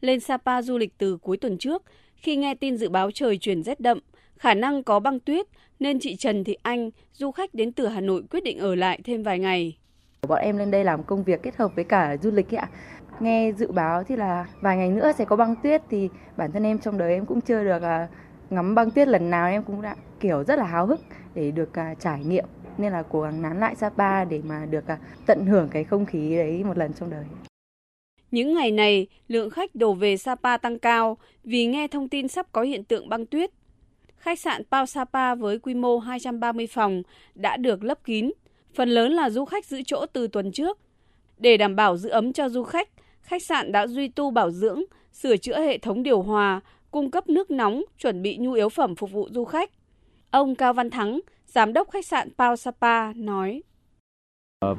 lên Sapa du lịch từ cuối tuần trước khi nghe tin dự báo trời chuyển rét đậm, khả năng có băng tuyết nên chị Trần Thị Anh, du khách đến từ Hà Nội quyết định ở lại thêm vài ngày. Bọn em lên đây làm công việc kết hợp với cả du lịch ạ. Nghe dự báo thì là vài ngày nữa sẽ có băng tuyết thì bản thân em trong đời em cũng chưa được à, ngắm băng tuyết lần nào em cũng đã kiểu rất là háo hức để được à, trải nghiệm nên là cố gắng nán lại Sapa để mà được à, tận hưởng cái không khí đấy một lần trong đời. Những ngày này, lượng khách đổ về Sapa tăng cao vì nghe thông tin sắp có hiện tượng băng tuyết. Khách sạn Pao Sapa với quy mô 230 phòng đã được lấp kín, phần lớn là du khách giữ chỗ từ tuần trước. Để đảm bảo giữ ấm cho du khách, khách sạn đã duy tu bảo dưỡng, sửa chữa hệ thống điều hòa, cung cấp nước nóng, chuẩn bị nhu yếu phẩm phục vụ du khách. Ông Cao Văn Thắng, giám đốc khách sạn Pao Sapa nói: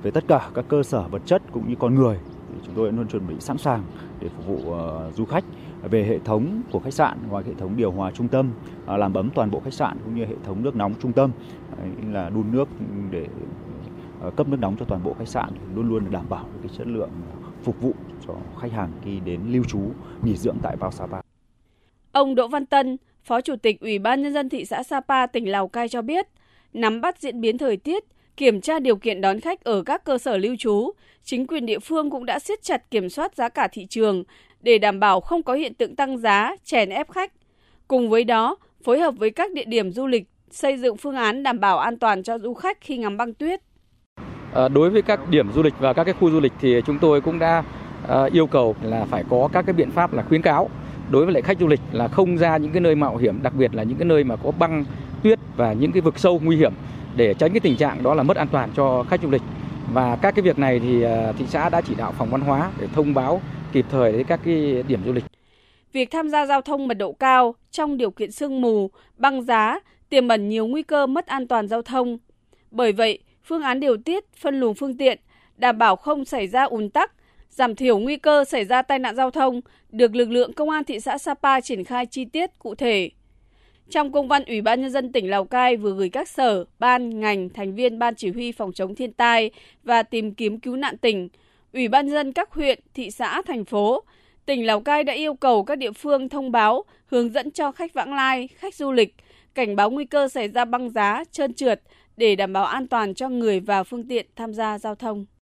về tất cả các cơ sở vật chất cũng như con người thì chúng tôi luôn chuẩn bị sẵn sàng để phục vụ ờ, du khách về hệ thống của khách sạn ngoài hệ thống điều hòa trung tâm ờ, làm ấm toàn bộ khách sạn cũng như hệ thống nước nóng trung tâm là đun nước để ờ, cấp nước nóng cho toàn bộ khách sạn luôn luôn đảm bảo cái chất lượng phục vụ cho khách hàng khi đến lưu trú nghỉ dưỡng tại Pao Sapa. Ông Đỗ Văn Tân, Phó Chủ tịch Ủy ban Nhân dân thị xã Sapa, tỉnh Lào Cai cho biết, nắm bắt diễn biến thời tiết, kiểm tra điều kiện đón khách ở các cơ sở lưu trú, chính quyền địa phương cũng đã siết chặt kiểm soát giá cả thị trường để đảm bảo không có hiện tượng tăng giá, chèn ép khách. Cùng với đó, phối hợp với các địa điểm du lịch xây dựng phương án đảm bảo an toàn cho du khách khi ngắm băng tuyết. Ờ, đối với các điểm du lịch và các cái khu du lịch thì chúng tôi cũng đã ờ, yêu cầu là phải có các cái biện pháp là khuyến cáo đối với lại khách du lịch là không ra những cái nơi mạo hiểm, đặc biệt là những cái nơi mà có băng tuyết và những cái vực sâu nguy hiểm để tránh cái tình trạng đó là mất an toàn cho khách du lịch. Và các cái việc này thì à, thị xã đã chỉ đạo phòng văn hóa để thông báo kịp thời đến các cái điểm du lịch. Việc tham gia giao thông mật độ cao trong điều kiện sương mù, băng giá tiềm ẩn nhiều nguy cơ mất an toàn giao thông. Bởi vậy, phương án điều tiết, phân luồng phương tiện, đảm bảo không xảy ra ùn tắc, giảm thiểu nguy cơ xảy ra tai nạn giao thông được lực lượng công an thị xã Sapa triển khai chi tiết cụ thể. Trong công văn Ủy ban Nhân dân tỉnh Lào Cai vừa gửi các sở, ban, ngành, thành viên Ban Chỉ huy Phòng chống thiên tai và tìm kiếm cứu nạn tỉnh, Ủy ban Nhân dân các huyện, thị xã, thành phố, tỉnh Lào Cai đã yêu cầu các địa phương thông báo, hướng dẫn cho khách vãng lai, khách du lịch, cảnh báo nguy cơ xảy ra băng giá, trơn trượt để đảm bảo an toàn cho người và phương tiện tham gia giao thông.